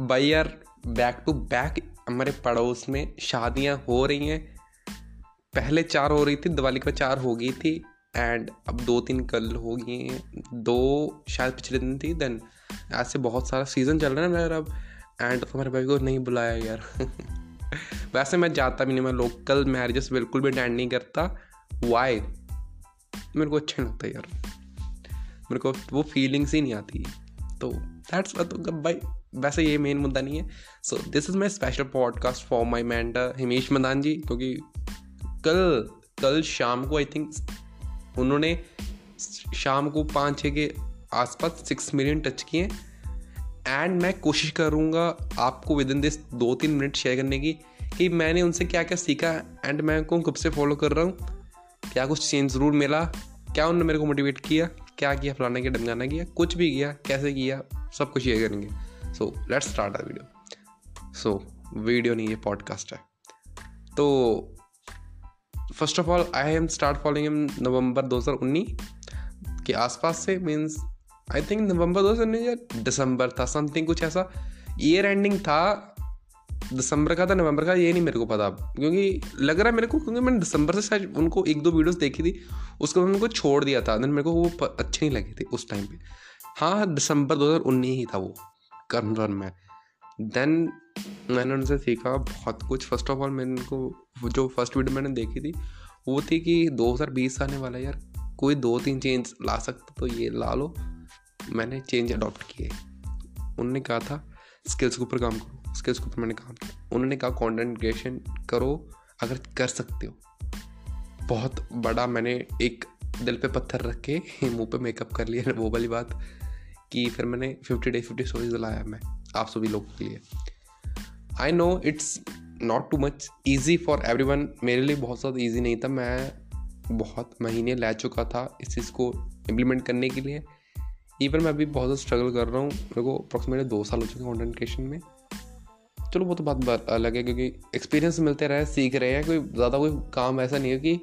भाई यार back to back हमारे पड़ोस में शादियाँ हो रही हैं। पहले चार हो रही थी, दिवाली का चार हो गई थी एंड अब दो तीन कल हो गई हैं। दो शायद पिछले दिन थी देन ऐसे बहुत सारा सीज़न चल रहा है मेरा अब एंड तो तुम्हारे भाई को नहीं बुलाया यार। वैसे मैं जाता भी नहीं, मैं लोकल मैरिजेस बिल्कुल भी अटेंड नहीं करता। वाई मेरे को अच्छा नहीं लगता यार। मेरे को वो फीलिंग्स ही नहीं आती। तो दैट्स भाई वैसे ये मेन मुद्दा नहीं है। So this is my special podcast for my mentor Himesh Madan ji, क्योंकि कल कल शाम को आई थिंक उन्होंने शाम को पाँच छः के आसपास सिक्स मिलियन टच किए एंड मैं कोशिश करूँगा आपको विद इन दिस दो तीन मिनट शेयर करने की कि मैंने उनसे क्या क्या सीखा एंड मैं उनको कब से फॉलो कर रहा हूँ। क्या कुछ चेंज ज़रूर मिला, क्या उन्होंने मेरे को मोटिवेट किया, क्या किया, फलाना किया डमगाना किया, कुछ भी किया, कैसे किया सब कुछ ये करेंगे। So let's start uh video so video नहीं, ये पॉडकास्ट है। तो first of all I am start following in November 2019 के आसपास से मीन्स आई थिंक नवंबर दो हज़ार या दिसंबर था समथिंग कुछ ऐसा। ईयर एंडिंग था दिसंबर का था नवंबर का, ये नहीं मेरे को पता। क्योंकि लग रहा है मेरे को, क्योंकि मैंने दिसंबर से शायद उनको एक दो वीडियोस देखी थी, उसके बाद उनको छोड़ दिया था। देन मेरे को वो अच्छे नहीं लगे थे उस टाइम पे। हाँ दिसंबर 2019 ही था वो कर्न रन में। देन मैंने उनसे सीखा बहुत कुछ। फ़र्स्ट ऑफ़ ऑल मैंने उनको जो फ़र्स्ट वीडियो मैंने देखी थी, वो थी कि 2020 आने वाला यार, कोई दो तीन चेंज ला सकता तो ये ला लो। मैंने चेंज अडॉप्ट किए। उन्होंने कहा था स्किल्स के ऊपर काम करो स्किल्स के ऊपर मैंने काम किया। उन्होंने कहा कॉन्टेंट क्रिएशन करो, अगर कर सकते हो। बहुत बड़ा मैंने एक दिल पे पत्थर रख के मुँह पे मेकअप कर लिया, वो वाली बात। कि फिर मैंने फिफ्टी डे फिफ्टी स्टोरीज लाया मैं, आप सभी लोगों के लिए। I know it's not too much easy for everyone मेरे लिए बहुत ज़्यादा ईजी नहीं था। मैं बहुत महीने लै चुका था इस चीज़ को इम्प्लीमेंट करने के लिए। इवन मैं अभी बहुत ज़्यादा स्ट्रगल कर रहा हूँ। मेरे को अप्रॉक्सीमेटली दो साल हो चुके हैं कॉन्टेंट क्रिएशन में। चलो, वो तो बात अलग है क्योंकि एक्सपीरियंस मिलते रहे, सीख रहे हैं। कोई ज़्यादा कोई काम ऐसा नहीं है कि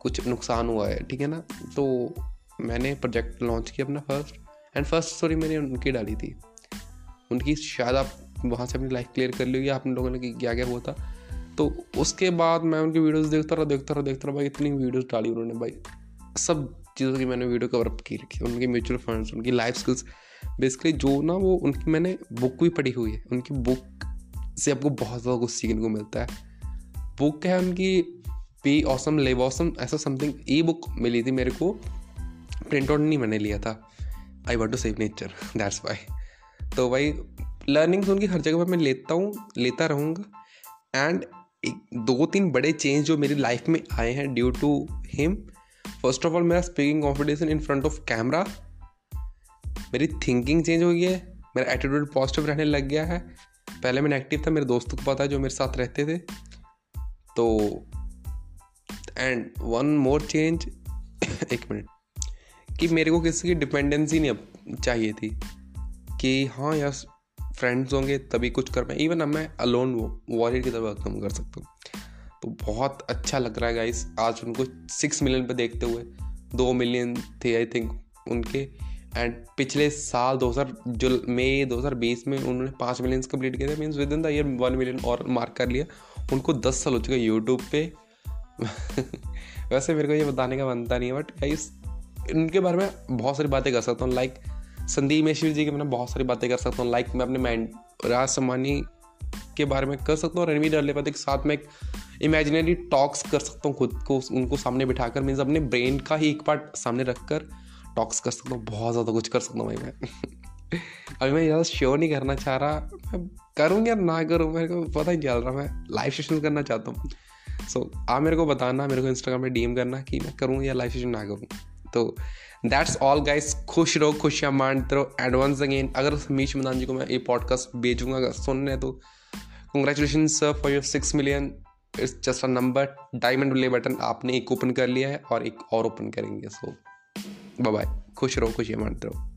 कुछ नुकसान हुआ है, ठीक है ना? तो मैंने प्रोजेक्ट लॉन्च किया अपना फ़र्स्ट एंड फ़र्स्ट स्टोरी मैंने उनकी डाली थी। उनकी शायद आप वहाँ से अपनी लाइफ क्लियर कर ली आपने लोगों ने क्या क्या हुआ था। तो उसके बाद मैं उनकी वीडियोस देखता रहा देखता रहा देखता रहा, भाई इतनी वीडियोस डाली उन्होंने भाई। सब चीज़ों की मैंने वीडियो कवर अप की रखी, उनके म्यूचुअल फंड्स उनकी लाइफ स्किल्स बेसिकली जो ना वो उनकी मैंने बुक भी पढ़ी हुई है। उनकी बुक से आपको बहुत ज़्यादा कुछ सीखने को मिलता है। बुक है उनकी पी ऑसम लेव ऑसम ऐसा समथिंग ई बुक मिली थी मेरे को। प्रिंट आउट नहीं मैंने लिया था। I want to save nature that's why तो भाई लर्निंग्स उनकी हर जगह पर मैं लेता हूँ, लेता रहूँगा। एंड एक, दो तीन बड़े चेंज जो मेरी लाइफ में आए हैं due to him first of all मेरा speaking confidence in front of camera मेरी थिंकिंग चेंज हो गई है, मेरा एटीट्यूड पॉजिटिव रहने लग गया है। पहले मैं नेगेटिव था, मेरे दोस्तों को पता है जो मेरे साथ रहते थे। तो एंड वन मोर चेंज एक मिनट कि मेरे को किसी की डिपेंडेंसी नहीं अब चाहिए थी कि हाँ यार फ्रेंड्स होंगे तभी कुछ कर पाए। इवन अब मैं अलोन वॉरियर की तरह कम कर सकता हूँ। तो बहुत अच्छा लग रहा है गाइस आज उनको सिक्स मिलियन पे देखते हुए, दो मिलियन थे आई थिंक उनके एंड पिछले साल 2000 जो, मई 2020 में उन्होंने पाँच मिलियन कंप्लीट किए थे। Means within the year one million और मार्क कर लिया। उनको दस साल हो चुके यूट्यूब पे। वैसे मेरे को ये बताने का बनता नहीं है बट गाइस इनके बारे में बहुत सारी बातें कर सकता हूँ लाइक संदीप मेश्वर जी के मैंने बहुत सारी बातें कर सकता हूँ लाइक मैं अपने माइंड राज सम्मानी के बारे में कर सकता हूँ रणवीर डरलेपति के साथ में एक इमेजिनरी टॉक्स कर सकता हूँ खुद को उनको सामने बिठाकर मीन्स अपने ब्रेन का ही एक पार्ट सामने रख कर टॉक्स कर सकता हूँ बहुत ज़्यादा कुछ कर सकता हूँ भाई मैं। अभी मैं ज़्यादा शो नहीं करना चाह रहा मैं करूँ या ना करूँ मेरे को पता ही चल रहा मैं लाइव सेशन करना चाहता हूँ। सो so, आप मेरे को बताना मेरे को इंस्टाग्राम में डीएम करना कि मैं करूँ या लाइव सेशन ना करूँ। तो दैट्स ऑल गाइस खुश रहो खुशियाँ मानते रहो. एडवांस अगेन अगर समीश मदान जी को मैं ये पॉडकास्ट भेजूँगा, अगर सुनने तो congratulation sir for your six million it's just a number diamond play button आपने एक ओपन कर लिया है और एक और ओपन करेंगे सो बाय खुश रहो खुशियाँ मानते रहो.